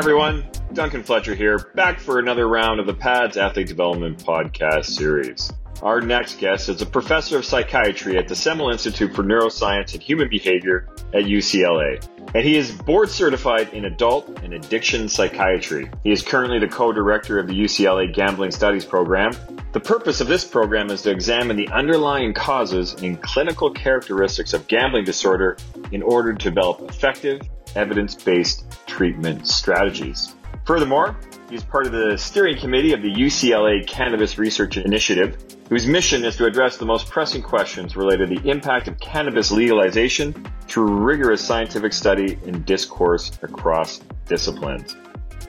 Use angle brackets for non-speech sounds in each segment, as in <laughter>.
everyone. Duncan Fletcher here, back for another round of the PADS Athlete Development Podcast series. Our next guest is a professor of psychiatry at the Semel Institute for Neuroscience and Human Behavior at UCLA. And he is board certified in adult and addiction psychiatry. He is currently the co-director of the UCLA Gambling Studies Program. The purpose of this program is to examine the underlying causes and clinical characteristics of gambling disorder in order to develop effective, evidence-based treatment strategies. Furthermore, he is part of the steering committee of the UCLA Cannabis Research Initiative, whose mission is to address the most pressing questions related to the impact of cannabis legalization through rigorous scientific study and discourse across disciplines.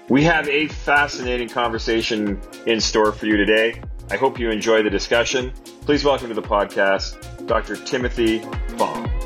We have a fascinating conversation in store for you today. I hope you enjoy the discussion. Please welcome to the podcast Dr. Timothy Fong.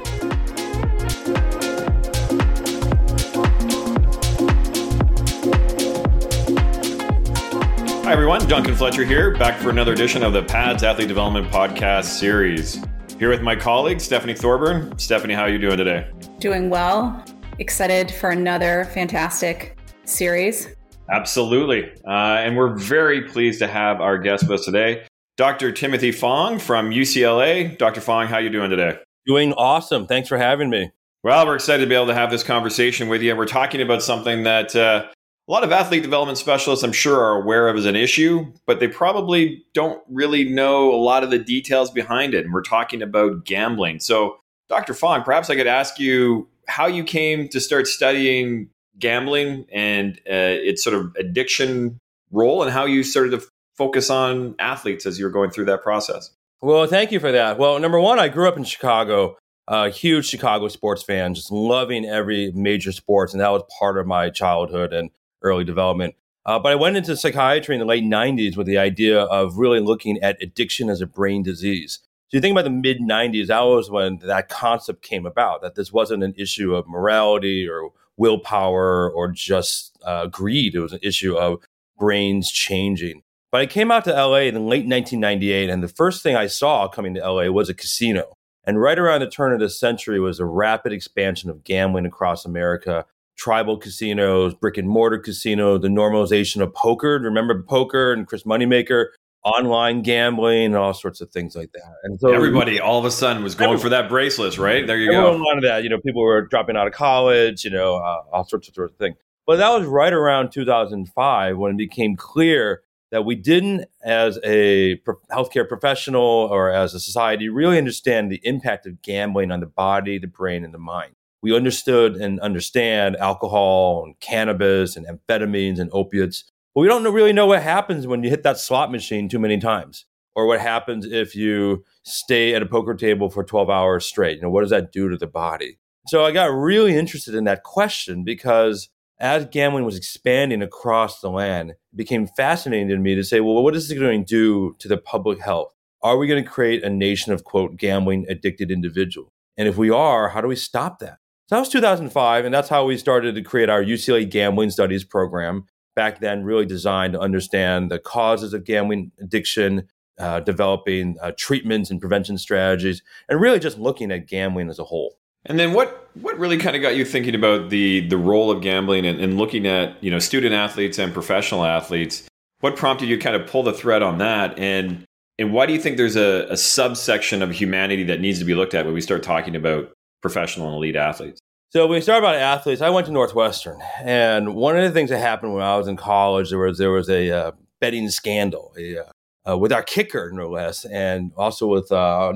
Hi, everyone. Duncan Fletcher here, back for another edition of the PADS Athlete Development Podcast series. Here with my colleague, Stephanie Thorburn. Stephanie, how are you doing today? Doing well. Excited for another fantastic series. Absolutely. Uh, and we're very pleased to have our guest with us today, Dr. Timothy Fong from UCLA. Dr. Fong, how are you doing today? Doing awesome. Thanks for having me. Well, we're excited to be able to have this conversation with you. We're talking about something that uh, a lot of athlete development specialists, I'm sure, are aware of as an issue, but they probably don't really know a lot of the details behind it. And we're talking about gambling. So, Dr. Fong, perhaps I could ask you how you came to start studying gambling and uh, its sort of addiction role and how you started to focus on athletes as you were going through that process. Well, thank you for that. Well, number one, I grew up in Chicago, a huge Chicago sports fan, just loving every major sports. And that was part of my childhood. And early development. Uh, but I went into psychiatry in the late 90s with the idea of really looking at addiction as a brain disease. So you think about the mid 90s, that was when that concept came about, that this wasn't an issue of morality or willpower or just uh, greed. It was an issue of brains changing. But I came out to LA in late 1998, and the first thing I saw coming to LA was a casino. And right around the turn of the century was a rapid expansion of gambling across America tribal casinos, brick and mortar casino, the normalization of poker. Remember poker and Chris Moneymaker, online gambling, and all sorts of things like that. And so everybody all of a sudden was going for that bracelet, right? There you go. Wanted that. You know, people were dropping out of college. You know, uh, all sorts of sort of things. But that was right around 2005 when it became clear that we didn't, as a healthcare professional or as a society, really understand the impact of gambling on the body, the brain, and the mind we understood and understand alcohol and cannabis and amphetamines and opiates, but we don't really know what happens when you hit that slot machine too many times, or what happens if you stay at a poker table for 12 hours straight. You know, what does that do to the body? So I got really interested in that question because as gambling was expanding across the land, it became fascinating to me to say, well, what is it going to do to the public health? Are we going to create a nation of, quote, gambling addicted individuals? And if we are, how do we stop that? So that was 2005, and that's how we started to create our UCLA Gambling Studies program. Back then, really designed to understand the causes of gambling addiction, uh, developing uh, treatments and prevention strategies, and really just looking at gambling as a whole. And then what what really kind of got you thinking about the the role of gambling and, and looking at you know student athletes and professional athletes? What prompted you to kind of pull the thread on that? And and why do you think there's a, a subsection of humanity that needs to be looked at when we start talking about professional and elite athletes? So when we start about athletes, I went to Northwestern, and one of the things that happened when I was in college, there was there was a uh, betting scandal a, uh, uh with our kicker, no less, and also with uh,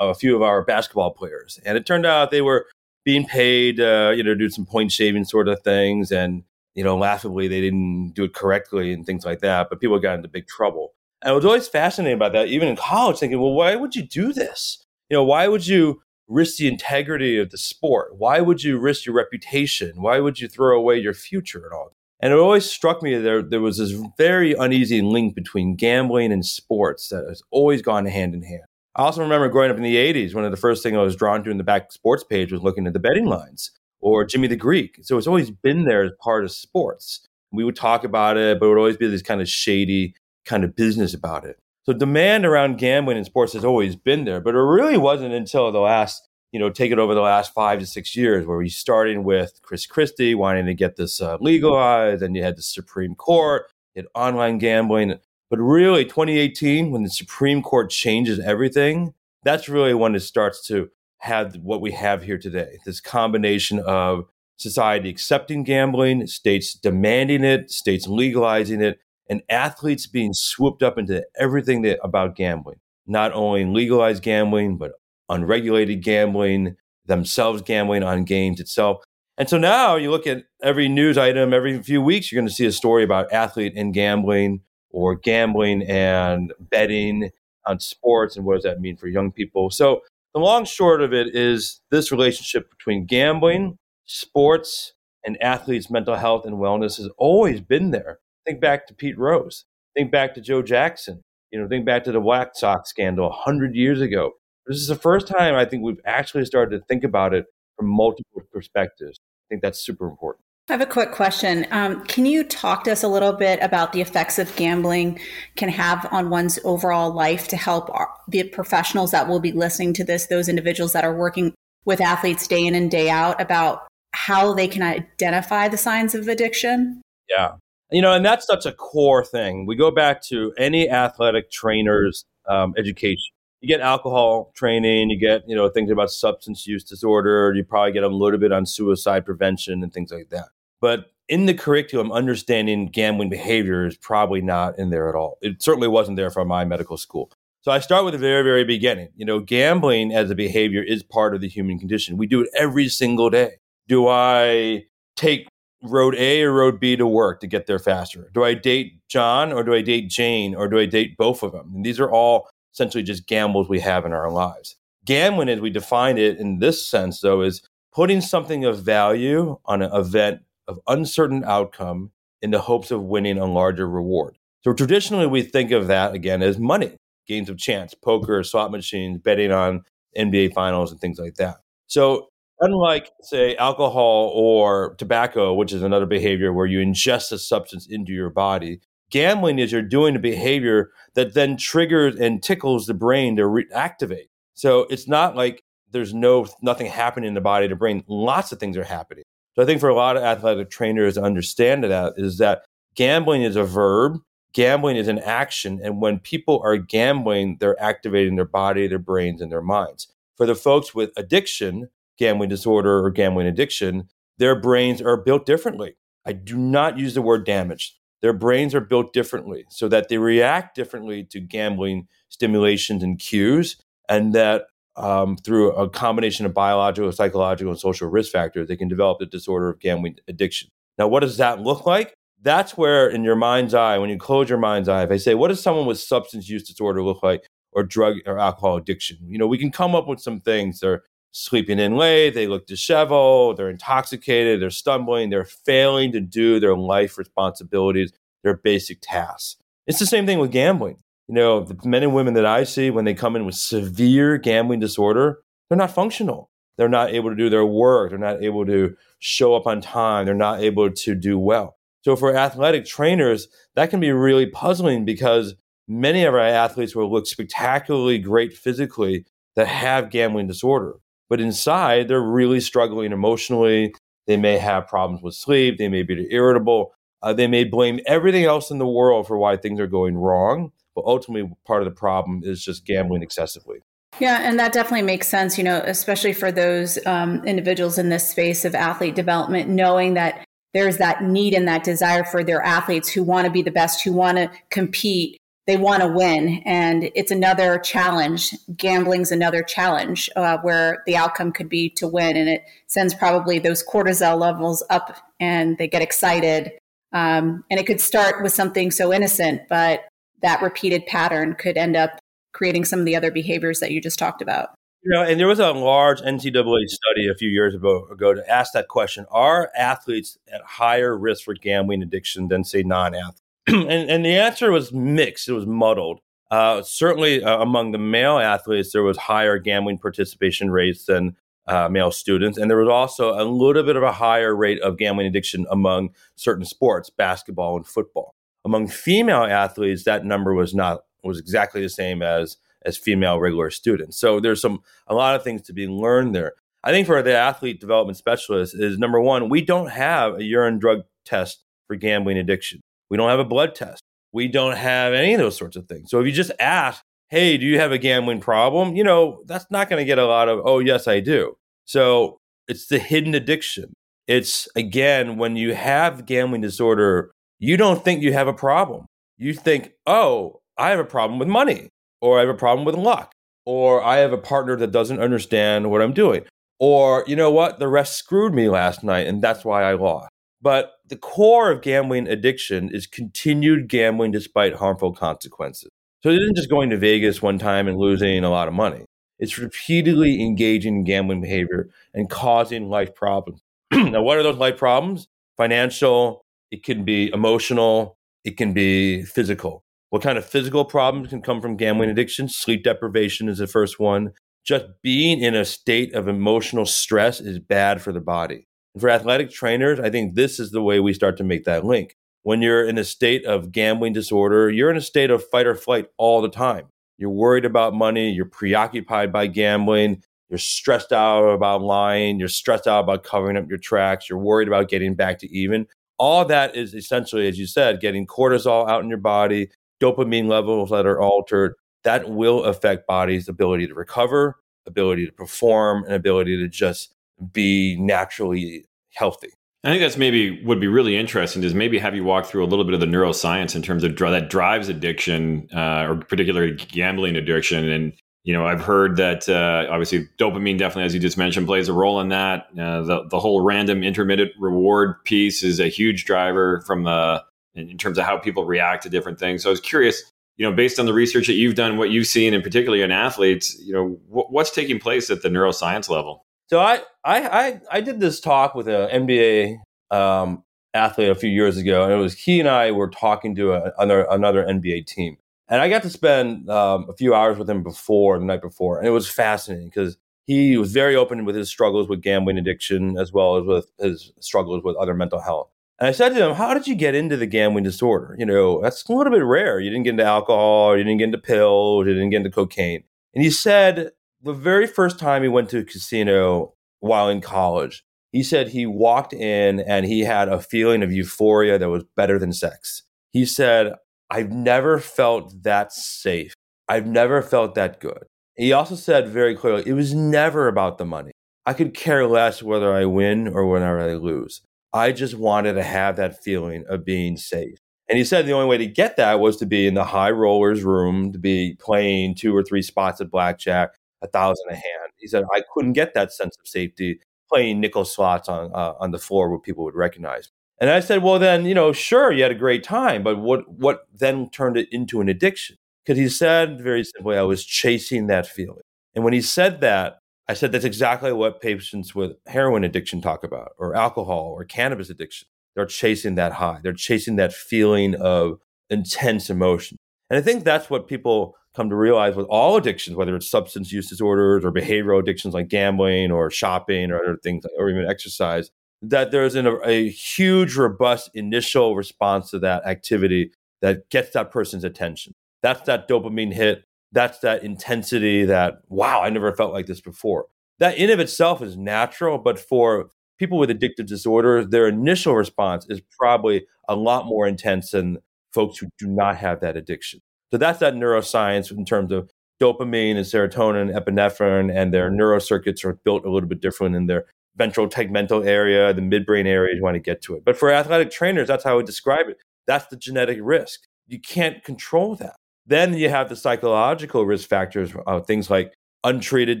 a few of our basketball players. And it turned out they were being paid, uh, you know, do some point shaving sort of things, and you know, laughably they didn't do it correctly and things like that. But people got into big trouble. And I was always fascinated about that, even in college, thinking, well, why would you do this? You know, why would you risk the integrity of the sport? Why would you risk your reputation? Why would you throw away your future at all? And it always struck me there, there was this very uneasy link between gambling and sports that has always gone hand in hand. I also remember growing up in the 80s, one of the first things I was drawn to in the back sports page was looking at the betting lines or Jimmy the Greek. So it's always been there as part of sports. We would talk about it, but it would always be this kind of shady kind of business about it. So demand around gambling in sports has always been there, but it really wasn't until the last you know, take it over the last five to six years, where we starting with Chris Christie wanting to get this uh, legalized, and you had the Supreme Court, you had online gambling. But really, 2018, when the Supreme Court changes everything, that's really when it starts to have what we have here today this combination of society accepting gambling, states demanding it, states legalizing it, and athletes being swooped up into everything that, about gambling. Not only legalized gambling, but unregulated gambling, themselves gambling on games itself. And so now you look at every news item, every few weeks, you're going to see a story about athlete and gambling or gambling and betting on sports and what does that mean for young people. So the long short of it is this relationship between gambling, sports, and athletes' mental health and wellness has always been there. Think back to Pete Rose. Think back to Joe Jackson. You know, think back to the White Sox scandal 100 years ago. This is the first time I think we've actually started to think about it from multiple perspectives. I think that's super important. I have a quick question. Um, can you talk to us a little bit about the effects of gambling can have on one's overall life to help our, the professionals that will be listening to this, those individuals that are working with athletes day in and day out, about how they can identify the signs of addiction? Yeah. You know, and that's such a core thing. We go back to any athletic trainer's um, education you get alcohol training, you get, you know, things about substance use disorder, you probably get a little bit on suicide prevention and things like that. But in the curriculum, understanding gambling behavior is probably not in there at all. It certainly wasn't there from my medical school. So I start with the very, very beginning. You know, gambling as a behavior is part of the human condition. We do it every single day. Do I take road A or road B to work to get there faster? Do I date John or do I date Jane or do I date both of them? And these are all essentially just gambles we have in our lives. Gambling, as we define it in this sense, though, is putting something of value on an event of uncertain outcome in the hopes of winning a larger reward. So traditionally, we think of that again as money, games of chance, poker, slot machines, betting on NBA finals, and things like that. So, unlike, say, alcohol or tobacco, which is another behavior where you ingest a substance into your body, gambling is you're doing a behavior that then triggers and tickles the brain to reactivate. So it's not like there's no nothing happening in the body, the brain. Lots of things are happening. So I think for a lot of athletic trainers to understand that is that gambling is a verb, gambling is an action, and when people are gambling, they're activating their body, their brains, and their minds. For the folks with addiction, gambling disorder or gambling addiction, their brains are built differently. I do not use the word damaged their brains are built differently so that they react differently to gambling stimulations and cues, and that um, through a combination of biological, psychological, and social risk factors, they can develop the disorder of gambling addiction. Now, what does that look like? That's where, in your mind's eye, when you close your mind's eye, if I say, what does someone with substance use disorder look like, or drug or alcohol addiction? You know, we can come up with some things. They're sleeping in late, they look disheveled, they're intoxicated, they're stumbling, they're failing to do their life responsibilities, their basic tasks. It's the same thing with gambling. You know, the men and women that I see when they come in with severe gambling disorder, they're not functional. They're not able to do their work. They're not able to show up on time. They're not able to do well. So for athletic trainers, that can be really puzzling because many of our athletes will look spectacularly great physically that have gambling disorder. But inside, they're really struggling emotionally. They may have problems with sleep. They may be irritable. Uh, they may blame everything else in the world for why things are going wrong. But ultimately, part of the problem is just gambling excessively. Yeah, and that definitely makes sense, you know, especially for those um, individuals in this space of athlete development, knowing that there's that need and that desire for their athletes who want to be the best, who want to compete, they want to win and it's another challenge. Gambling's another challenge uh, where the outcome could be to win and it sends probably those cortisol levels up and they get excited. Um, and it could start with something so innocent but that repeated pattern could end up creating some of the other behaviors that you just talked about. You know, and there was a large NCAA study a few years ago, ago to ask that question: Are athletes at higher risk for gambling addiction than, say, non-athletes? <clears throat> and, and the answer was mixed. It was muddled. Uh, certainly, uh, among the male athletes, there was higher gambling participation rates than uh, male students, and there was also a little bit of a higher rate of gambling addiction among certain sports, basketball and football. Among female athletes, that number was not was exactly the same as as female regular students. So there's some a lot of things to be learned there. I think for the athlete development specialist is number one, we don't have a urine drug test for gambling addiction. We don't have a blood test. We don't have any of those sorts of things. So if you just ask, hey, do you have a gambling problem? You know, that's not going to get a lot of, oh, yes, I do. So it's the hidden addiction. It's again, when you have gambling disorder, you don't think you have a problem. You think, oh, I have a problem with money, or I have a problem with luck, or I have a partner that doesn't understand what I'm doing, or you know what, the rest screwed me last night and that's why I lost. But the core of gambling addiction is continued gambling despite harmful consequences. So it isn't just going to Vegas one time and losing a lot of money. It's repeatedly engaging in gambling behavior and causing life problems. <clears throat> now, what are those life problems? Financial, it can be emotional, it can be physical. What kind of physical problems can come from gambling addiction? Sleep deprivation is the first one. Just being in a state of emotional stress is bad for the body. And for athletic trainers, I think this is the way we start to make that link. When you're in a state of gambling disorder, you're in a state of fight or flight all the time. You're worried about money, you're preoccupied by gambling, you're stressed out about lying, you're stressed out about covering up your tracks, you're worried about getting back to even. All that is essentially, as you said, getting cortisol out in your body, dopamine levels that are altered. That will affect body's ability to recover, ability to perform, and ability to just be naturally healthy. I think that's maybe would be really interesting is maybe have you walk through a little bit of the neuroscience in terms of dr- that drives addiction uh, or particularly gambling addiction. And you know, I've heard that uh, obviously dopamine definitely, as you just mentioned, plays a role in that. Uh, the the whole random intermittent reward piece is a huge driver from the in terms of how people react to different things. So I was curious, you know, based on the research that you've done, what you've seen, and particularly in athletes, you know, what's taking place at the neuroscience level? So I I I, I did this talk with an NBA um, athlete a few years ago, and it was he and I were talking to a, another another NBA team, and I got to spend um, a few hours with him before the night before, and it was fascinating because he was very open with his struggles with gambling addiction as well as with his struggles with other mental health. And I said to him, "How did you get into the gambling disorder? You know, that's a little bit rare. You didn't get into alcohol, you didn't get into pills, you didn't get into cocaine." And he said the very first time he went to a casino while in college, he said he walked in and he had a feeling of euphoria that was better than sex. He said, I've never felt that safe. I've never felt that good. He also said very clearly, it was never about the money. I could care less whether I win or whether I lose. I just wanted to have that feeling of being safe. And he said the only way to get that was to be in the high rollers room, to be playing two or three spots of blackjack, a thousand a hand. He said I couldn't get that sense of safety playing nickel slots on uh, on the floor where people would recognize. And I said, well, then you know, sure, you had a great time, but what what then turned it into an addiction? Because he said very simply, I was chasing that feeling. And when he said that, I said that's exactly what patients with heroin addiction talk about, or alcohol, or cannabis addiction. They're chasing that high. They're chasing that feeling of intense emotion. And I think that's what people come to realize with all addictions, whether it's substance use disorders or behavioral addictions like gambling or shopping or other things, or even exercise, that there's an, a huge, robust initial response to that activity that gets that person's attention. That's that dopamine hit. That's that intensity that, wow, I never felt like this before. That in of itself is natural, but for people with addictive disorders, their initial response is probably a lot more intense than folks who do not have that addiction. So that's that neuroscience in terms of dopamine and serotonin, epinephrine, and their neurocircuits are built a little bit different in their ventral tegmental area, the midbrain area, you want to get to it. But for athletic trainers, that's how I would describe it. That's the genetic risk. You can't control that. Then you have the psychological risk factors, uh, things like untreated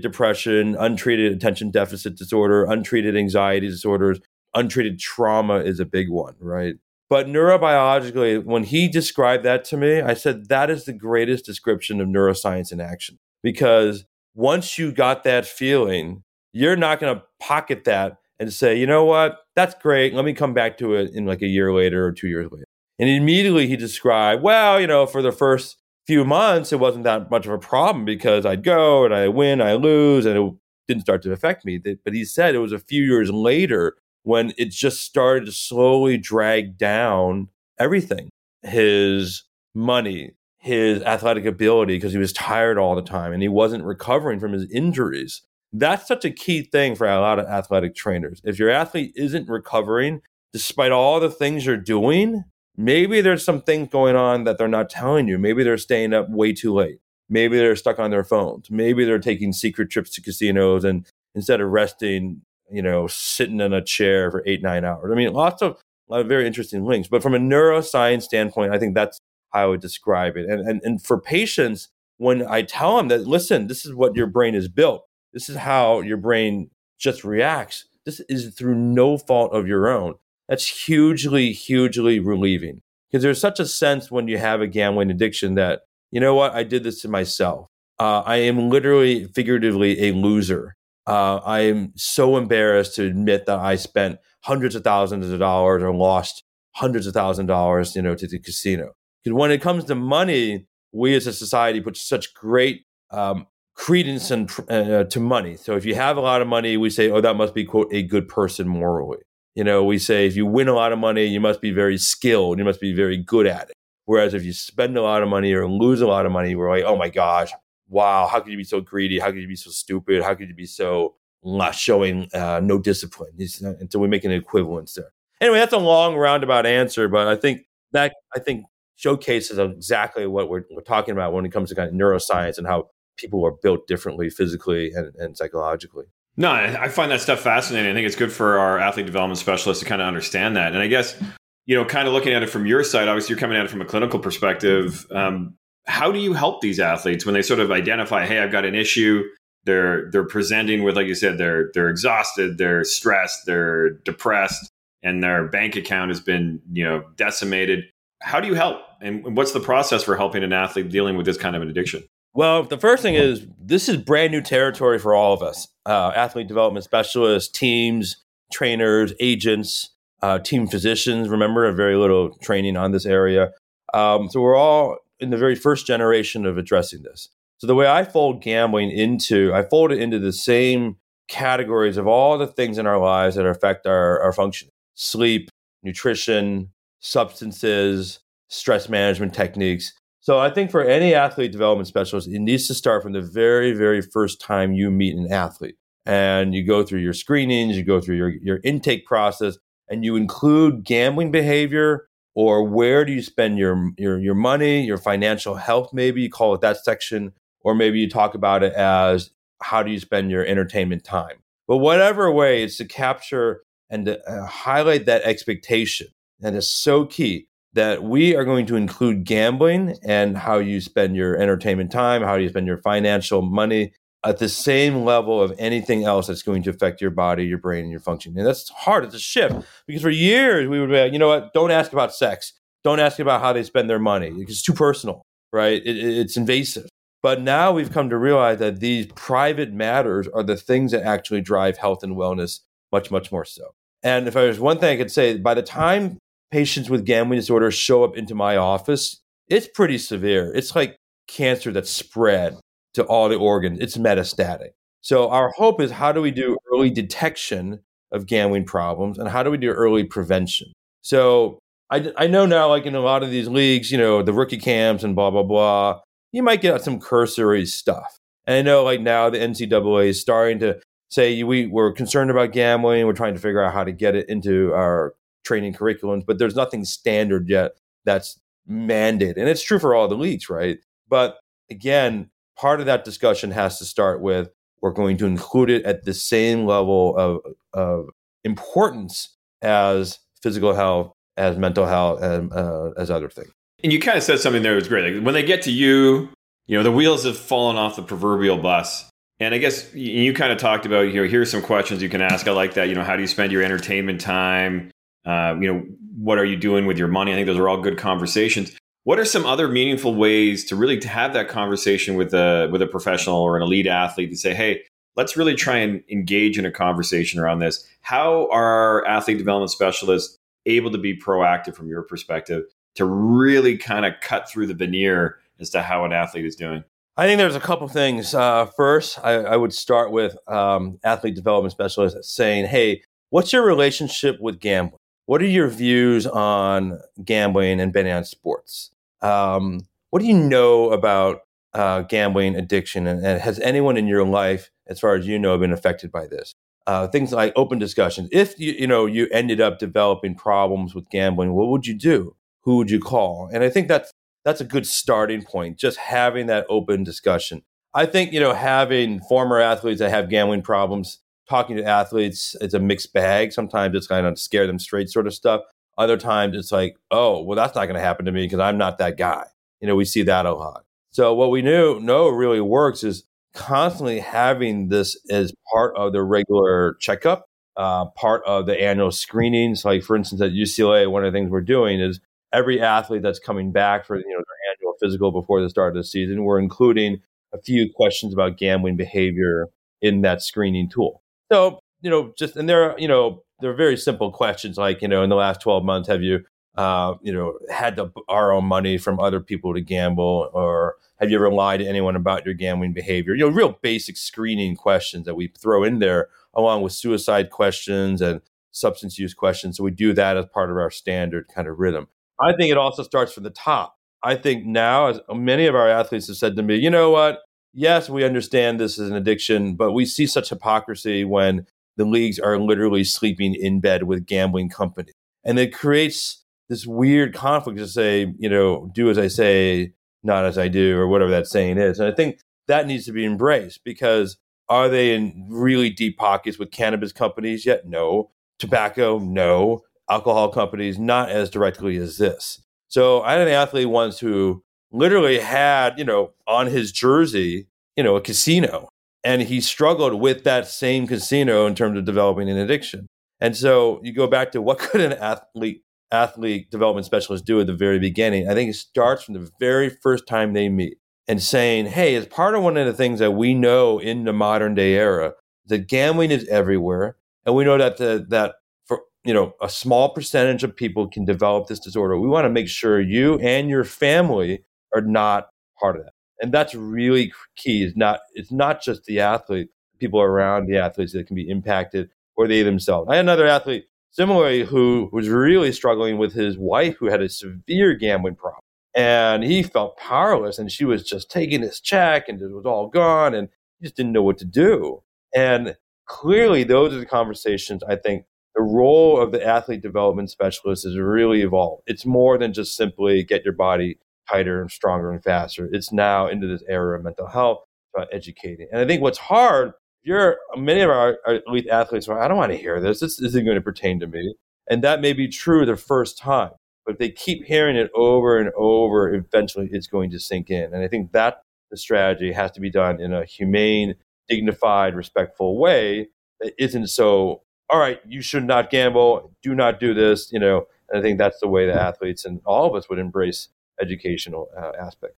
depression, untreated attention deficit disorder, untreated anxiety disorders, untreated trauma is a big one, right? But neurobiologically, when he described that to me, I said that is the greatest description of neuroscience in action. Because once you got that feeling, you're not going to pocket that and say, you know what, that's great. Let me come back to it in like a year later or two years later. And immediately he described, well, you know, for the first few months, it wasn't that much of a problem because I'd go and I win, I lose, and it didn't start to affect me. But he said it was a few years later when it just started to slowly drag down everything his money, his athletic ability because he was tired all the time and he wasn't recovering from his injuries. That's such a key thing for a lot of athletic trainers. If your athlete isn't recovering, despite all the things you're doing, maybe there's some things going on that they're not telling you. Maybe they're staying up way too late. Maybe they're stuck on their phones. Maybe they're taking secret trips to casinos and instead of resting, you know, sitting in a chair for eight, nine hours. I mean, lots of, lot of very interesting links. But from a neuroscience standpoint, I think that's how I would describe it. And, and, and for patients, when I tell them that, listen, this is what your brain is built, this is how your brain just reacts. This is through no fault of your own. That's hugely, hugely relieving because there's such a sense when you have a gambling addiction that, you know what, I did this to myself. Uh, I am literally, figuratively, a loser. Uh, I am so embarrassed to admit that I spent hundreds of thousands of dollars or lost hundreds of thousands of dollars, you know, to the casino. Because when it comes to money, we as a society put such great um, credence and uh, to money. So if you have a lot of money, we say, oh, that must be quote a good person morally. You know, we say if you win a lot of money, you must be very skilled, you must be very good at it. Whereas if you spend a lot of money or lose a lot of money, we're like, oh my gosh, wow, how could you be so greedy? How could you be so stupid? How could you be so not showing uh, no discipline? And so we make an equivalence there. Anyway, that's a long roundabout answer, but I think that I think showcases exactly what we're, we're talking about when it comes to kind of neuroscience and how people are built differently physically and, and psychologically. No, I find that stuff fascinating. I think it's good for our athlete development specialists to kind of understand that. And I guess, you know, kind of looking at it from your side, obviously you're coming at it from a clinical perspective. Um, how do you help these athletes when they sort of identify, hey, I've got an issue? They're they're presenting with, like you said, they're they're exhausted, they're stressed, they're depressed, and their bank account has been, you know, decimated how do you help? And what's the process for helping an athlete dealing with this kind of an addiction? Well, the first thing is this is brand new territory for all of us uh, athlete development specialists, teams, trainers, agents, uh, team physicians. Remember, a very little training on this area. Um, so we're all in the very first generation of addressing this. So the way I fold gambling into, I fold it into the same categories of all the things in our lives that affect our, our function sleep, nutrition, substances, stress management techniques. So I think for any athlete development specialist, it needs to start from the very, very first time you meet an athlete. And you go through your screenings, you go through your, your intake process, and you include gambling behavior or where do you spend your, your, your money, your financial health, maybe you call it that section, or maybe you talk about it as how do you spend your entertainment time. But whatever way, it's to capture and to uh, highlight that expectation that is so key that we are going to include gambling and how you spend your entertainment time, how you spend your financial money at the same level of anything else that's going to affect your body, your brain, and your function. And that's hard. It's a shift because for years we would be like, you know what? Don't ask about sex. Don't ask about how they spend their money. It's too personal, right? It, it's invasive. But now we've come to realize that these private matters are the things that actually drive health and wellness much, much more so. And if there's one thing I could say, by the time patients with gambling disorder show up into my office, it's pretty severe. It's like cancer that's spread to all the organs, it's metastatic. So, our hope is how do we do early detection of gambling problems and how do we do early prevention? So, I, I know now, like in a lot of these leagues, you know, the rookie camps and blah, blah, blah, you might get some cursory stuff. And I know, like now, the NCAA is starting to say we, we're concerned about gambling. We're trying to figure out how to get it into our training curriculums, but there's nothing standard yet that's mandated. And it's true for all the leagues, right? But again, part of that discussion has to start with we're going to include it at the same level of, of importance as physical health, as mental health, and uh, as other things. And you kind of said something there that was great. Like when they get to you, you know, the wheels have fallen off the proverbial bus. And I guess you kind of talked about, you know, here's some questions you can ask. I like that. You know, how do you spend your entertainment time? Uh, you know, what are you doing with your money? I think those are all good conversations. What are some other meaningful ways to really to have that conversation with a with a professional or an elite athlete to say, hey, let's really try and engage in a conversation around this. How are athlete development specialists able to be proactive from your perspective to really kind of cut through the veneer as to how an athlete is doing? I think there's a couple things. Uh, first, I, I, would start with um, athlete development specialists saying, "Hey, what's your relationship with gambling? What are your views on gambling and betting on sports? Um, what do you know about uh, gambling addiction? And, and, has anyone in your life, as far as you know, been affected by this? Uh, things like open discussions. If you, you know you ended up developing problems with gambling, what would you do? Who would you call? And I think that's that's a good starting point. Just having that open discussion. I think you know having former athletes that have gambling problems, talking to athletes, it's a mixed bag. Sometimes it's kind of scare them straight sort of stuff. Other times it's like, oh, well, that's not going to happen to me because I'm not that guy. You know, we see that a lot. So what we knew know really works is constantly having this as part of the regular checkup, uh, part of the annual screenings. Like for instance, at UCLA, one of the things we're doing is every athlete that's coming back for you know their annual physical before the start of the season, we're including a few questions about gambling behavior in that screening tool. So you know, just and there are you know there are very simple questions like you know in the last 12 months have you uh, you know had to borrow money from other people to gamble? Or have you ever lied to anyone about your gambling behavior? You know real basic screening questions that we throw in there along with suicide questions and substance use questions. So we do that as part of our standard kind of rhythm. I think it also starts from the top. I think now as many of our athletes have said to me you know what? Yes we understand this is an addiction but we see such hypocrisy when the leagues are literally sleeping in bed with gambling companies. And it creates this weird conflict to say, you know, do as I say, not as I do, or whatever that saying is. And I think that needs to be embraced because are they in really deep pockets with cannabis companies yet? No. Tobacco? No. Alcohol companies? Not as directly as this. So I had an athlete once who literally had, you know, on his jersey, you know, a casino and he struggled with that same casino in terms of developing an addiction. And so you go back to what <laughs> could an athlete athlete development specialist do at the very beginning? I think it starts from the very first time they meet and saying, "Hey, as part of one of the things that we know in the modern day era, that gambling is everywhere, and we know that the, that for you know a small percentage of people can develop this disorder. We want to make sure you and your family are not part of that." And that's really key. Is not it's not just the athlete, people around the athletes that can be impacted, or they themselves. I had another athlete similarly who was really struggling with his wife who had a severe gambling problem, and he felt powerless, and she was just taking his check, and it was all gone, and he just didn't know what to do. And clearly, those are the conversations I think the role of the athlete development specialist has really evolved. It's more than just simply get your body tighter and stronger and faster. It's now into this era of mental health, about educating. And I think what's hard, you're many of our, our elite athletes are, I don't want to hear this. This isn't going to pertain to me. And that may be true the first time, but if they keep hearing it over and over, eventually it's going to sink in. And I think that the strategy has to be done in a humane, dignified, respectful way that isn't so, all right, you should not gamble, do not do this, you know. And I think that's the way the athletes and all of us would embrace educational uh, aspect.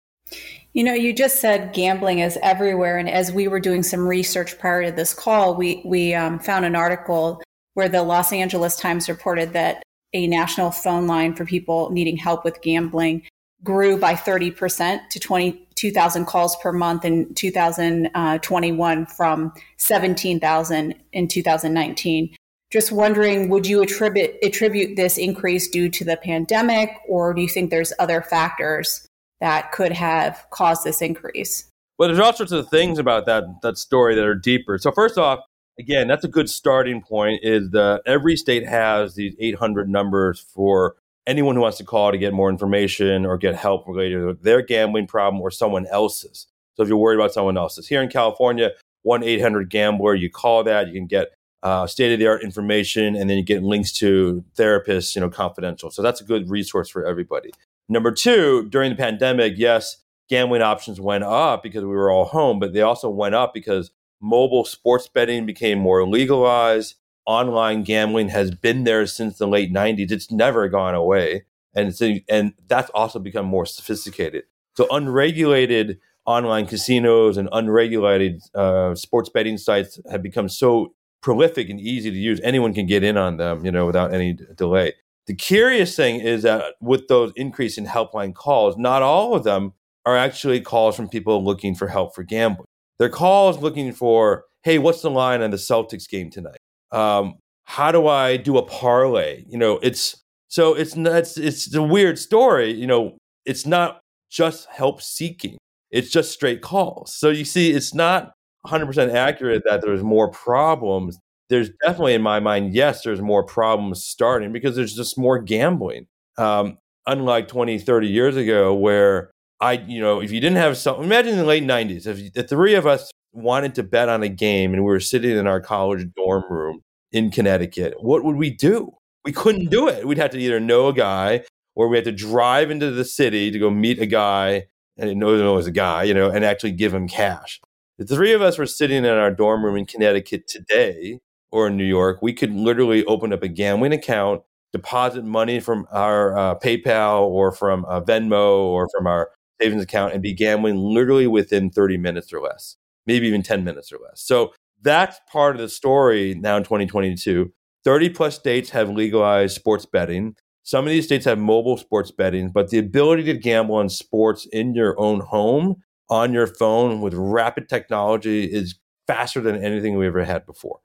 You know, you just said gambling is everywhere, and as we were doing some research prior to this call, we we um, found an article where the Los Angeles Times reported that a national phone line for people needing help with gambling grew by 30% to 22,000 calls per month in 2021 from 17,000 in 2019. Just wondering, would you attribute attribute this increase due to the pandemic, or do you think there's other factors that could have caused this increase? Well, there's all sorts of things about that that story that are deeper. So first off, again, that's a good starting point. Is that every state has these 800 numbers for anyone who wants to call to get more information or get help related to their gambling problem or someone else's. So if you're worried about someone else's, here in California, one 800 gambler, you call that, you can get uh, state of the art information, and then you get links to therapists, you know, confidential. So that's a good resource for everybody. Number two, during the pandemic, yes, gambling options went up because we were all home, but they also went up because mobile sports betting became more legalized. Online gambling has been there since the late 90s. It's never gone away. And, and that's also become more sophisticated. So unregulated online casinos and unregulated uh, sports betting sites have become so prolific and easy to use. Anyone can get in on them, you know, without any delay. The curious thing is that with those increase in helpline calls, not all of them are actually calls from people looking for help for gambling. They're calls looking for, hey, what's the line on the Celtics game tonight? Um, how do I do a parlay? You know, it's so it's it's it's a weird story. You know, it's not just help seeking. It's just straight calls. So you see, it's not 100% accurate that there's more problems. There's definitely, in my mind, yes, there's more problems starting because there's just more gambling. Um, unlike 20, 30 years ago, where I, you know, if you didn't have some, imagine in the late 90s, if the three of us wanted to bet on a game and we were sitting in our college dorm room in Connecticut, what would we do? We couldn't do it. We'd have to either know a guy or we had to drive into the city to go meet a guy and know it was a guy, you know, and actually give him cash. The three of us were sitting in our dorm room in Connecticut today or in New York, we could literally open up a gambling account, deposit money from our uh, PayPal or from uh, Venmo or from our savings account and be gambling literally within 30 minutes or less, maybe even 10 minutes or less. So that's part of the story now in 2022. 30 plus states have legalized sports betting. Some of these states have mobile sports betting, but the ability to gamble on sports in your own home on your phone with rapid technology is faster than anything we ever had before.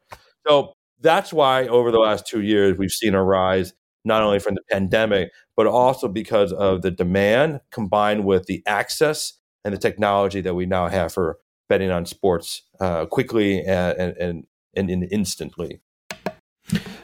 So that's why over the last two years, we've seen a rise not only from the pandemic, but also because of the demand combined with the access and the technology that we now have for betting on sports uh, quickly and, and, and, and instantly.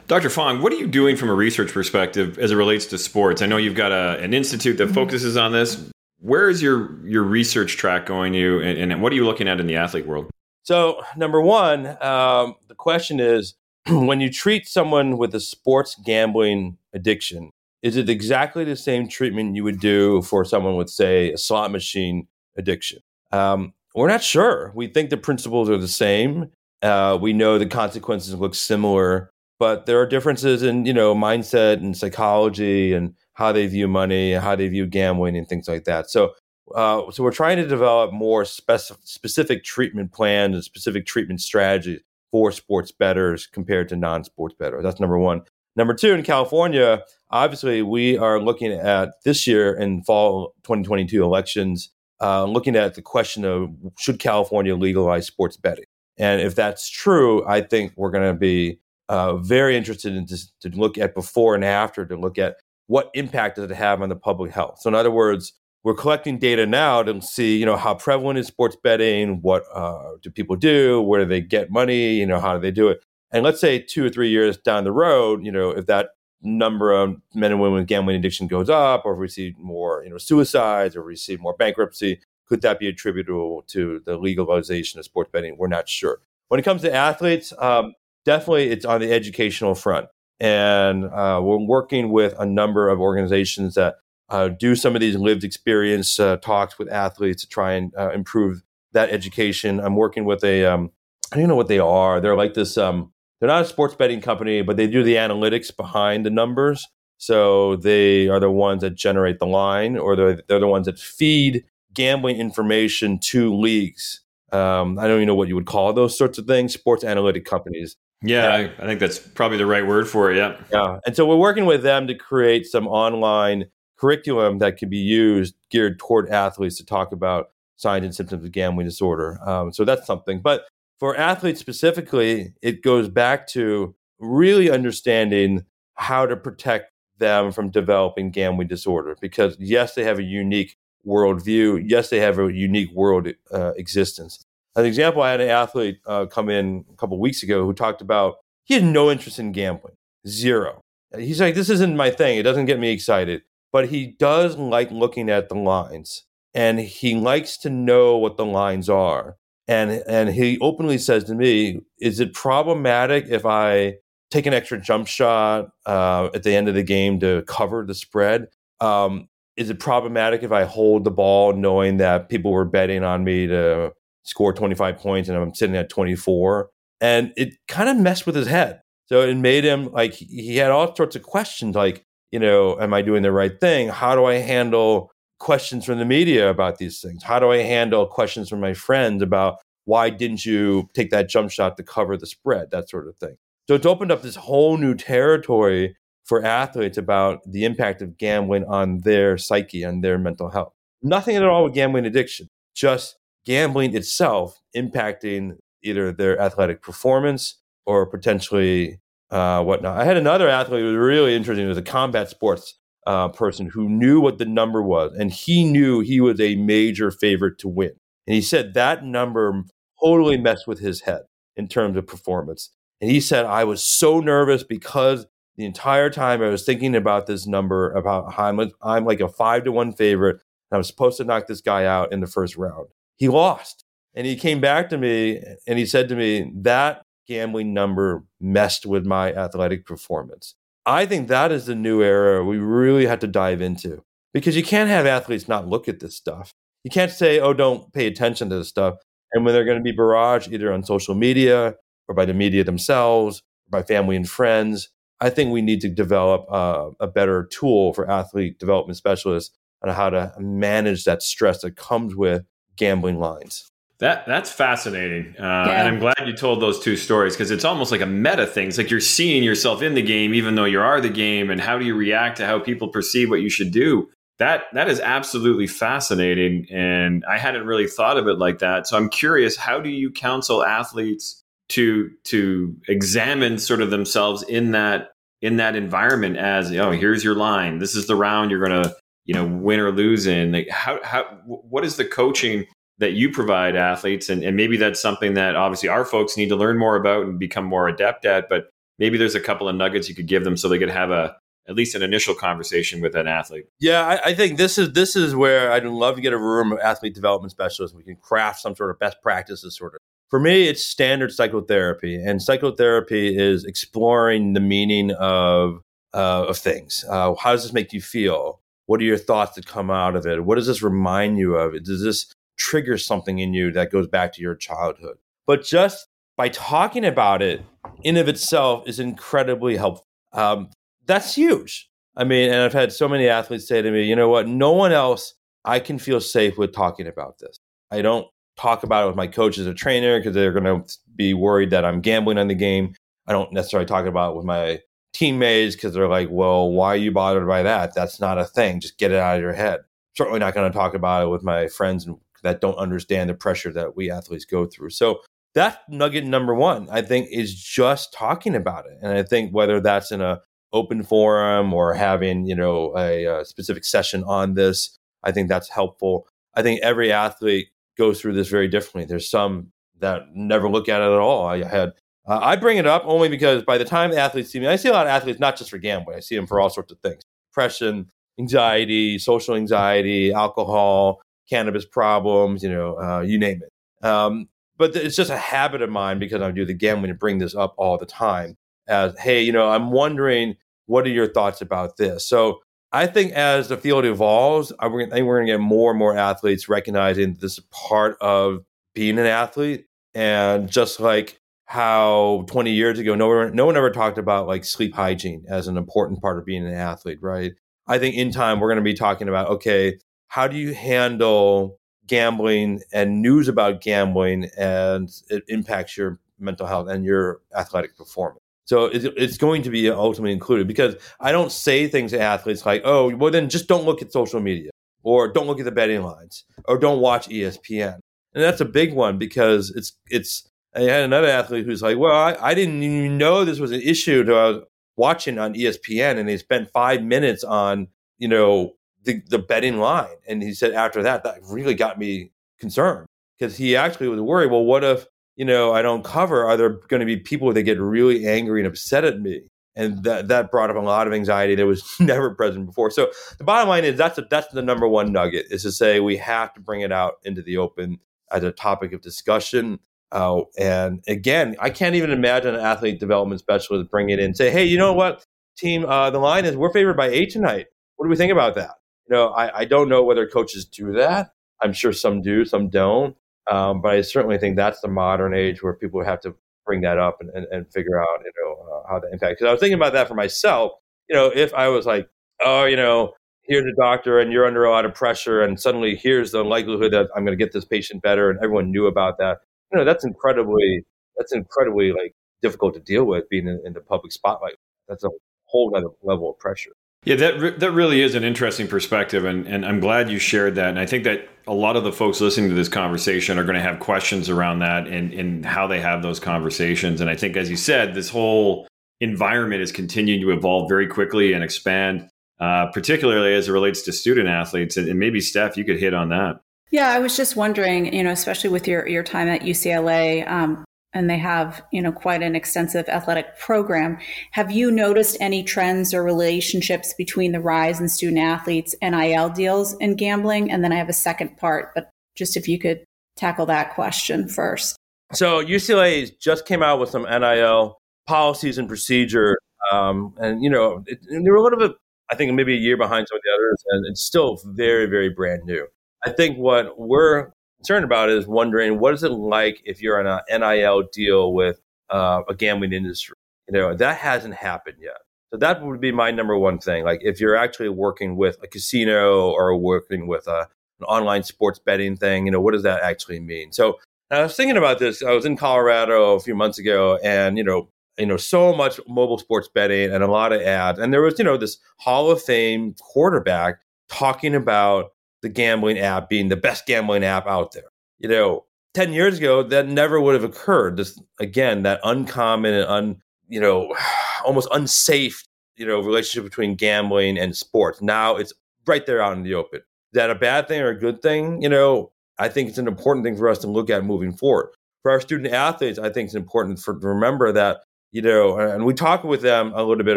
Dr. Fong, what are you doing from a research perspective as it relates to sports? I know you've got a, an institute that mm-hmm. focuses on this. Where is your your research track going you, and, and what are you looking at in the athlete world? So, number one, um, the question is <clears throat> when you treat someone with a sports gambling addiction, is it exactly the same treatment you would do for someone with, say, a slot machine addiction? Um, we're not sure. We think the principles are the same. Uh, we know the consequences look similar, but there are differences in you know mindset and psychology and how they view money, how they view gambling, and things like that. So, uh, so we're trying to develop more spec- specific treatment plans and specific treatment strategies for sports bettors compared to non-sports bettors. That's number one. Number two, in California, obviously, we are looking at this year in fall 2022 elections, uh, looking at the question of should California legalize sports betting? And if that's true, I think we're going to be uh, very interested in to, to look at before and after to look at what impact does it have on the public health? So in other words, we're collecting data now to see, you know, how prevalent is sports betting? What uh, do people do? Where do they get money? You know, how do they do it? And let's say two or three years down the road, you know, if that number of men and women with gambling addiction goes up, or if we see more, you know, suicides, or we see more bankruptcy, could that be attributable to the legalization of sports betting? We're not sure. When it comes to athletes, um, definitely it's on the educational front. And uh, we're working with a number of organizations that uh, do some of these lived experience uh, talks with athletes to try and uh, improve that education. I'm working with a, um, I don't know what they are. They're like this, um, they're not a sports betting company, but they do the analytics behind the numbers. So they are the ones that generate the line, or they're, they're the ones that feed gambling information to leagues. Um, I don't even know what you would call those sorts of things, sports analytic companies. Yeah, yeah. I, I, think that's probably the right word for it. Yeah. Yeah. And so we're working with them to create some online curriculum that can be used geared toward athletes to talk about signs and symptoms of gambling disorder. Um, so that's something. But for athletes specifically, it goes back to really understanding how to protect them from developing gambling disorder. Because yes, they have a unique worldview. Yes, they have a unique world uh, existence. An example, I had an athlete uh, come in a couple weeks ago who talked about he had no interest in gambling, zero. He's like, this isn't my thing. It doesn't get me excited. But he does like looking at the lines and he likes to know what the lines are. And, and he openly says to me, Is it problematic if I take an extra jump shot uh, at the end of the game to cover the spread? Um, is it problematic if I hold the ball knowing that people were betting on me to score 25 points and I'm sitting at 24. And it kind of messed with his head. So it made him like he had all sorts of questions like, you know, am I doing the right thing? How do I handle questions from the media about these things? How do I handle questions from my friends about why didn't you take that jump shot to cover the spread? That sort of thing. So it's opened up this whole new territory for athletes about the impact of gambling on their psyche and their mental health. Nothing at all with gambling addiction, just gambling itself impacting either their athletic performance or potentially uh, whatnot. I had another athlete who was really interesting. It was a combat sports uh, person who knew what the number was, and he knew he was a major favorite to win. And he said that number totally messed with his head in terms of performance. And he said, I was so nervous because the entire time I was thinking about this number, about how I'm, I'm like a five to one favorite. And I'm supposed to knock this guy out in the first round. He lost. And he came back to me and he said to me, that gambling number messed with my athletic performance. I think that is the new era we really have to dive into because you can't have athletes not look at this stuff. You can't say, oh, don't pay attention to this stuff. And when they're going to be barraged either on social media or by the media themselves, by family and friends, I think we need to develop a better tool for athlete development specialists on how to manage that stress that comes with gambling lines. That that's fascinating, uh, yeah. and I'm glad you told those two stories because it's almost like a meta thing. It's like you're seeing yourself in the game, even though you are the game, and how do you react to how people perceive what you should do? That that is absolutely fascinating, and I hadn't really thought of it like that. So I'm curious, how do you counsel athletes to to examine sort of themselves in that in that environment as oh here's your line, this is the round you're gonna you know win or lose in. Like how how what is the coaching that you provide athletes? And, and maybe that's something that obviously our folks need to learn more about and become more adept at but maybe there's a couple of nuggets you could give them so they could have a at least an initial conversation with an athlete. Yeah I, I think this is this is where i'd love to get a room of athlete development specialists. We can craft some sort of best practices sort of. For me it's standard psychotherapy and psychotherapy is exploring the meaning of uh, of things. Uh, how does this make you feel what are your thoughts that come out of it what does this remind you of does this trigger something in you that goes back to your childhood. But just by talking about it in of itself is incredibly helpful. Um, that's huge. I mean, and I've had so many athletes say to me, you know what, no one else I can feel safe with talking about this. I don't talk about it with my coach as a trainer because they're going to be worried that I'm gambling on the game. I don't necessarily talk about it with my teammates because they're like, well, why are you bothered by that? That's not a thing. Just get it out of your head. Certainly not going to talk about it with my friends that don't understand the pressure that we athletes go through. So that nugget number one, I think, is just talking about it. And I think whether that's in a open forum or having, you know, a, a specific session on this, I think that's helpful. I think every athlete goes through this very differently. There's some that never look at it at all. I had uh, I bring it up only because by the time athletes see me, I see a lot of athletes not just for gambling. I see them for all sorts of things: depression, anxiety, social anxiety, alcohol, cannabis problems, you know, uh, you name it. Um, but it's just a habit of mine because I do the gambling to bring this up all the time. As hey, you know, I'm wondering what are your thoughts about this? So I think as the field evolves, I think we're going to get more and more athletes recognizing this is part of being an athlete. And just like how 20 years ago, no one, no one ever talked about like sleep hygiene as an important part of being an athlete, right? I think in time we're going to be talking about okay, how do you handle gambling and news about gambling and it impacts your mental health and your athletic performance so it's going to be ultimately included because i don't say things to athletes like oh well then just don't look at social media or don't look at the betting lines or don't watch espn and that's a big one because it's it's i had another athlete who's like well i, I didn't even know this was an issue until i was watching on espn and they spent five minutes on you know the, the betting line. And he said after that, that really got me concerned because he actually was worried. Well, what if, you know, I don't cover? Are there going to be people that get really angry and upset at me? And that, that brought up a lot of anxiety that was <laughs> never present before. So the bottom line is that's a, that's the number one nugget is to say we have to bring it out into the open as a topic of discussion. And again, I can't even imagine an athlete development specialist bring it in, and say, hey, you know what, team, uh, the line is we're favored by eight tonight. What do we think about that? you know, I, I don't know whether coaches do that. I'm sure some do, some don't. Um, but I certainly think that's the modern age where people have to bring that up and, and, and figure out, you know, uh, how that impacts. Because I was thinking about that for myself. You know, if I was like, oh, you know, here's a doctor and you're under a lot of pressure, and suddenly here's the likelihood that I'm going to get this patient better, and everyone knew about that. You know, that's incredibly that's incredibly like difficult to deal with being in, in the public spotlight. That's a whole other level of pressure. Yeah, that that really is an interesting perspective, and, and I'm glad you shared that. And I think that a lot of the folks listening to this conversation are going to have questions around that and, and how they have those conversations. And I think, as you said, this whole environment is continuing to evolve very quickly and expand. uh, particularly as it relates to student athletes. And, and maybe, Steph, you could hit on that. Yeah, I was just wondering, you know, especially with your, your time at UCLA, um, and they have, you know, quite an extensive athletic program. Have you noticed any trends or relationships between the rise in student athletes, NIL deals, and gambling? And then I have a second part, but just if you could tackle that question first. So UCLA just came out with some NIL policies and procedure, um, and you know, it, and they were a little bit, I think, maybe a year behind some of the others, and it's still very, very brand new. I think what we're concerned about is wondering what is it like if you're in an NIL deal with uh, a gambling industry. You know, that hasn't happened yet. So that would be my number one thing. Like if you're actually working with a casino or working with a, an online sports betting thing, you know, what does that actually mean? So I was thinking about this. I was in Colorado a few months ago, and you know, you know, so much mobile sports betting and a lot of ads, and there was you know this Hall of Fame quarterback talking about the gambling app being the best gambling app out there. You know, 10 years ago, that never would have occurred. This, again, that uncommon and un, you know, <sighs> almost unsafe, you know, relationship between gambling and sports. Now it's right there out in the open. Is that a bad thing or a good thing? You know, I think it's an important thing for us to look at moving forward. For our student athletes, I think it's important for to remember that, you know, and we talk with them a little bit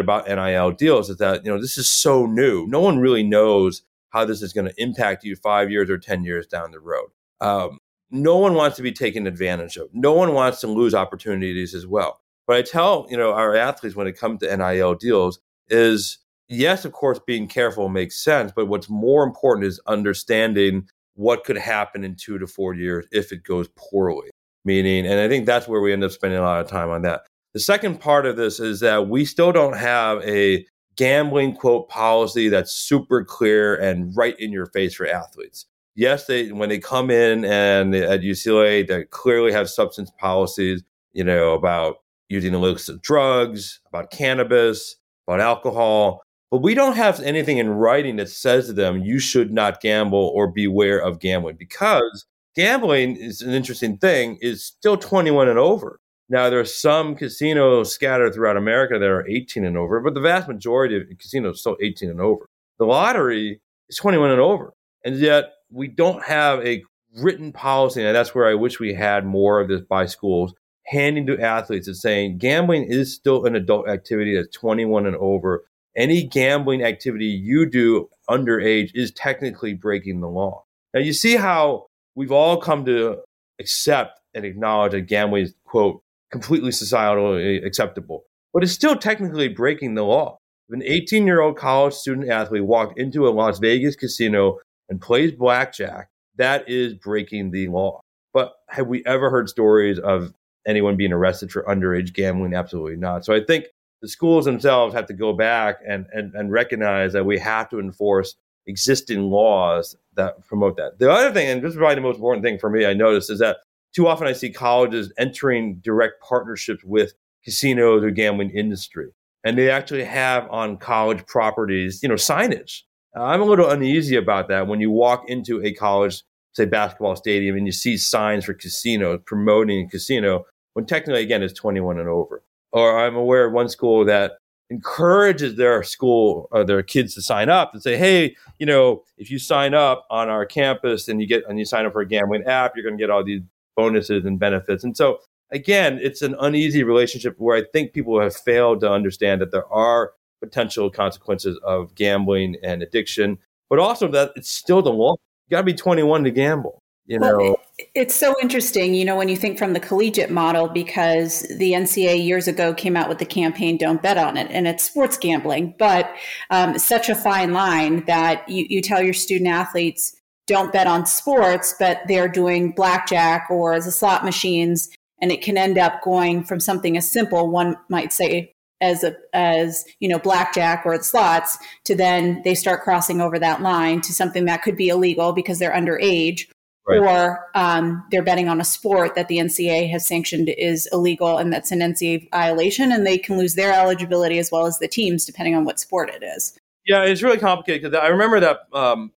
about NIL deals, is that, you know, this is so new. No one really knows how this is going to impact you five years or 10 years down the road. Um, no one wants to be taken advantage of. No one wants to lose opportunities as well. But I tell you know our athletes when it comes to NIL deals is yes, of course, being careful makes sense, but what's more important is understanding what could happen in two to four years if it goes poorly. Meaning, and I think that's where we end up spending a lot of time on that. The second part of this is that we still don't have a gambling quote policy that's super clear and right in your face for athletes. Yes, they when they come in and at UCLA, they clearly have substance policies, you know, about using illicit drugs, about cannabis, about alcohol. But we don't have anything in writing that says to them, you should not gamble or beware of gambling because gambling is an interesting thing, is still 21 and over. Now, there are some casinos scattered throughout America that are 18 and over, but the vast majority of casinos are still 18 and over. The lottery is 21 and over. And yet, we don't have a written policy. And that's where I wish we had more of this by schools handing to athletes and saying gambling is still an adult activity that's 21 and over. Any gambling activity you do underage is technically breaking the law. Now, you see how we've all come to accept and acknowledge that gambling is, quote, completely societally acceptable, but it's still technically breaking the law. If an 18 year old college student athlete walked into a Las Vegas casino and plays blackjack, that is breaking the law. But have we ever heard stories of anyone being arrested for underage gambling? Absolutely not. So I think the schools themselves have to go back and, and, and recognize that we have to enforce existing laws that promote that. The other thing, and this is probably the most important thing for me, I noticed, is that too often I see colleges entering direct partnerships with casinos or gambling industry. And they actually have on college properties, you know, signage. I'm a little uneasy about that when you walk into a college, say basketball stadium, and you see signs for casinos promoting a casino when technically, again, it's 21 and over. Or I'm aware of one school that encourages their school or uh, their kids to sign up and say, hey, you know, if you sign up on our campus and you get and you sign up for a gambling app, you're going to get all these bonuses and benefits. And so, again, it's an uneasy relationship where I think people have failed to understand that there are potential consequences of gambling and addiction, but also that it's still the law. You got to be 21 to gamble. You know, well, it's so interesting, you know, when you think from the collegiate model, because the NCAA years ago came out with the campaign "Don't Bet on It," and it's sports gambling, but um, such a fine line that you, you tell your student athletes don't bet on sports, but they're doing blackjack or the slot machines, and it can end up going from something as simple, one might say, as a as you know blackjack or slots, to then they start crossing over that line to something that could be illegal because they're underage, Right. or um, they're betting on a sport that the NCAA has sanctioned is illegal and that's an NCAA violation, and they can lose their eligibility as well as the teams, depending on what sport it is. Yeah, it's really complicated because I remember that um,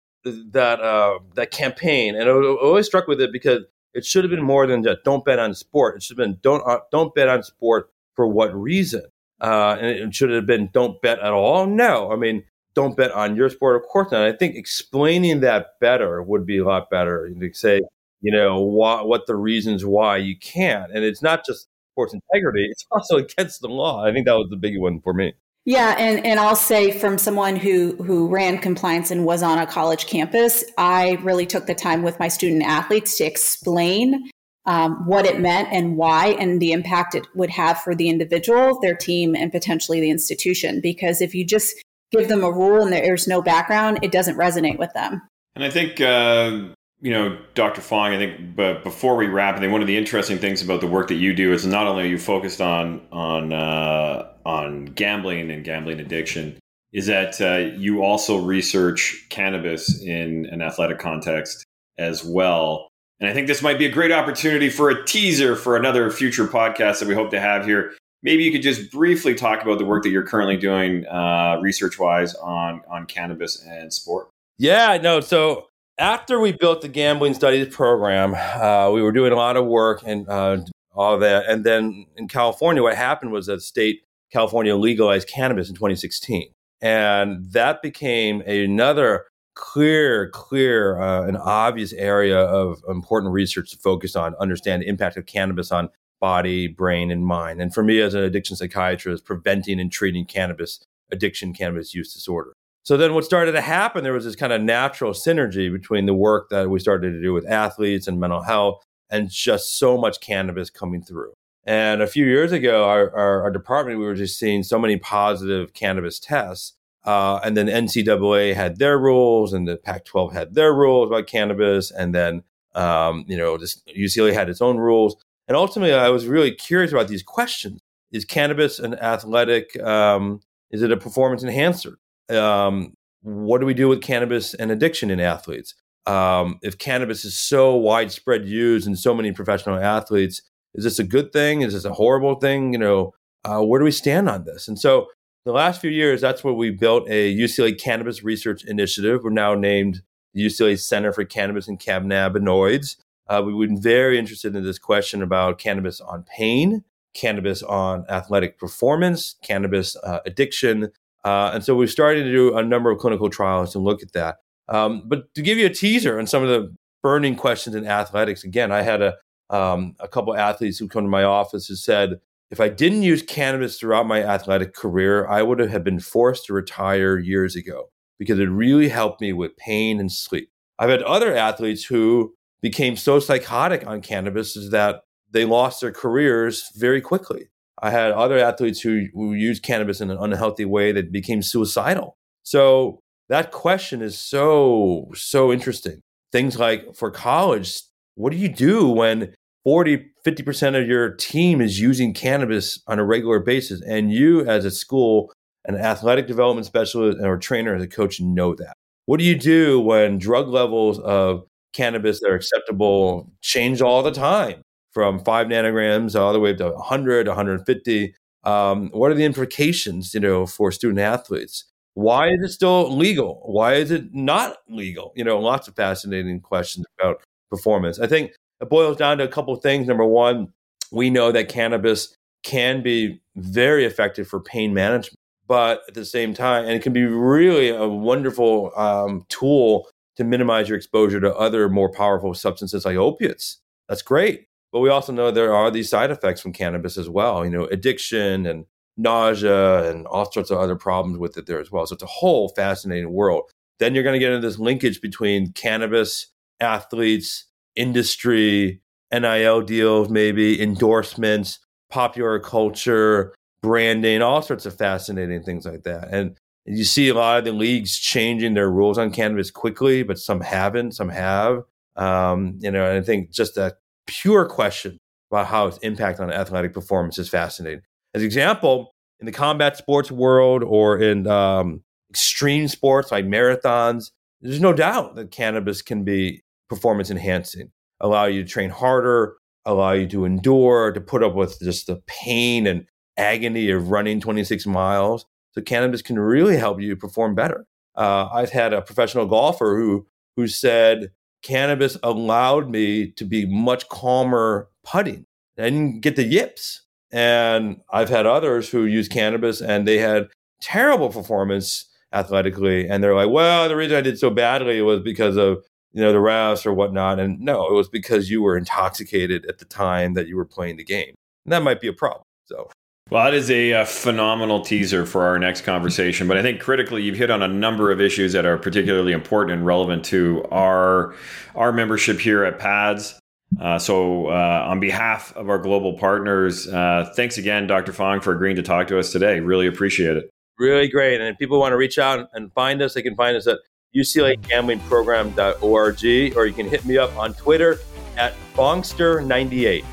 that uh, that campaign, and I always struck with it because it should have been more than just "don't bet on sport." It should have been "don't uh, don't bet on sport for what reason?" Uh, and it should have been "don't bet at all." No, I mean, don't bet on your sport. Of course not. I think explaining that better would be a lot better. To say, you know, why, what the reasons why you can't. And it's not just sports integrity, it's also against the law. I think that was the big one for me. Yeah, and, and I'll say from someone who who ran compliance and was on a college campus, I really took the time with my student athletes to explain um, what it meant and why, and the impact it would have for the individual, their team, and potentially the institution. Because if you just give them a rule and there's no background, it doesn't resonate with them. And I think uh, you know, Dr. Fong, I think, but before we wrap, I think one of the interesting things about the work that you do is not only are you focused on on uh, on gambling and gambling addiction, is that uh, you also research cannabis in an athletic context as well. And I think this might be a great opportunity for a teaser for another future podcast that we hope to have here. Maybe you could just briefly talk about the work that you're currently doing uh, research wise on on cannabis and sport. Yeah, no. So after we built the gambling studies program, uh, we were doing a lot of work and uh, all that. And then in California, what happened was that state California legalized cannabis in 2016, and that became another clear, clear, uh, and obvious area of important research to focus on, understand the impact of cannabis on body, brain, and mind. And for me, as an addiction psychiatrist, preventing and treating cannabis addiction, cannabis use disorder. So then what started to happen, there was this kind of natural synergy between the work that we started to do with athletes and mental health and just so much cannabis coming through. And a few years ago, our, our, our department, we were just seeing so many positive cannabis tests. Uh, and then NCAA had their rules, and the Pac-12 had their rules about cannabis, and then um, you know, this UCLA had its own rules. And ultimately, I was really curious about these questions: Is cannabis an athletic? Um, is it a performance enhancer? Um, what do we do with cannabis and addiction in athletes? Um, if cannabis is so widespread used in so many professional athletes, is this a good thing? Is this a horrible thing? You know, uh, where do we stand on this? And so, the last few years, that's where we built a UCLA Cannabis Research Initiative. We're now named the UCLA Center for Cannabis and Cannabinoids. Uh, we've been very interested in this question about cannabis on pain, cannabis on athletic performance, cannabis uh, addiction, uh, and so we've started to do a number of clinical trials and look at that. Um, but to give you a teaser on some of the burning questions in athletics, again, I had a, um, a couple athletes who come to my office who said, if I didn't use cannabis throughout my athletic career, I would have been forced to retire years ago because it really helped me with pain and sleep. I've had other athletes who became so psychotic on cannabis that they lost their careers very quickly. I had other athletes who, who used cannabis in an unhealthy way that became suicidal. So that question is so, so interesting. Things like for college, what do you do when 40, 50% of your team is using cannabis on a regular basis? And you, as a school, an athletic development specialist or trainer, as a coach, know that. What do you do when drug levels of cannabis that are acceptable change all the time? From five nanograms all the way up to 100, 150. Um, what are the implications, you know, for student athletes? Why is it still legal? Why is it not legal? You know, lots of fascinating questions about performance. I think it boils down to a couple of things. Number one, we know that cannabis can be very effective for pain management, but at the same time, and it can be really a wonderful um, tool to minimize your exposure to other more powerful substances like opiates. That's great. But we also know there are these side effects from cannabis as well, you know, addiction and nausea and all sorts of other problems with it there as well. So it's a whole fascinating world. Then you're going to get into this linkage between cannabis, athletes, industry, NIL deals, maybe endorsements, popular culture, branding, all sorts of fascinating things like that. And you see a lot of the leagues changing their rules on cannabis quickly, but some haven't, some have. Um, you know, and I think just that pure question about how its impact on athletic performance is fascinating. As an example, in the combat sports world or in um, extreme sports like marathons, there's no doubt that cannabis can be performance enhancing, allow you to train harder, allow you to endure, to put up with just the pain and agony of running 26 miles. So cannabis can really help you perform better. Uh, I've had a professional golfer who who said cannabis allowed me to be much calmer putting. I didn't get the yips. And I've had others who use cannabis and they had terrible performance athletically, and they're like, "Well, the reason I did so badly was because of you know the refs or whatnot." And no, it was because you were intoxicated at the time that you were playing the game. And that might be a problem. So well, that is a, a, phenomenal teaser for our next conversation. But I think critically, you've hit on a number of issues that are particularly important and relevant to our our membership here at PADS. Uh, so, uh, on behalf of our global partners, uh, thanks again, Dr. Fong, for agreeing to talk to us today. Really appreciate it. Really great. And if people want to reach out and find us, they can find us at uclagamblingprogram.org, or you can hit me up on Twitter at Fongster98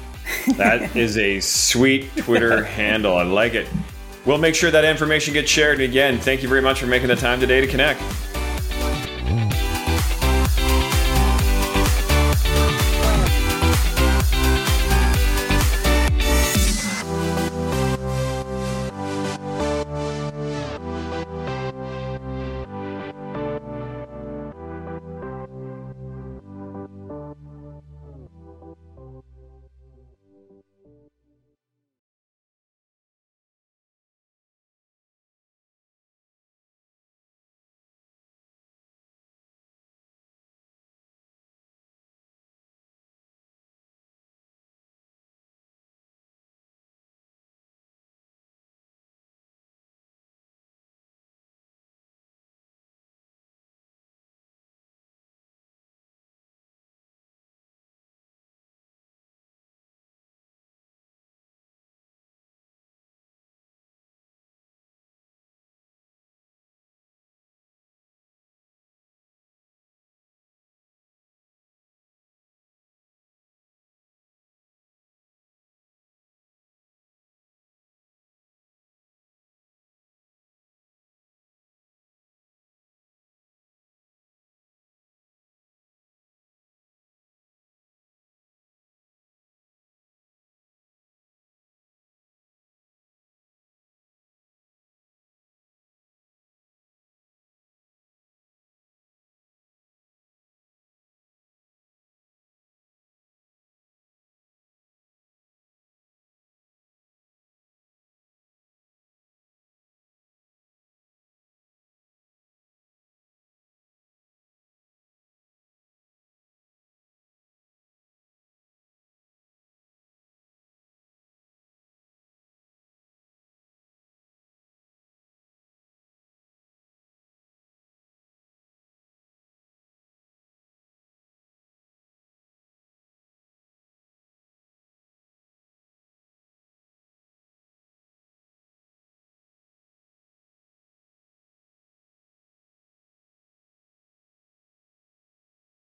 that is a sweet Twitter <laughs> handle. I like it. We'll make sure that information gets shared. And again, thank you very much for making the time today to connect.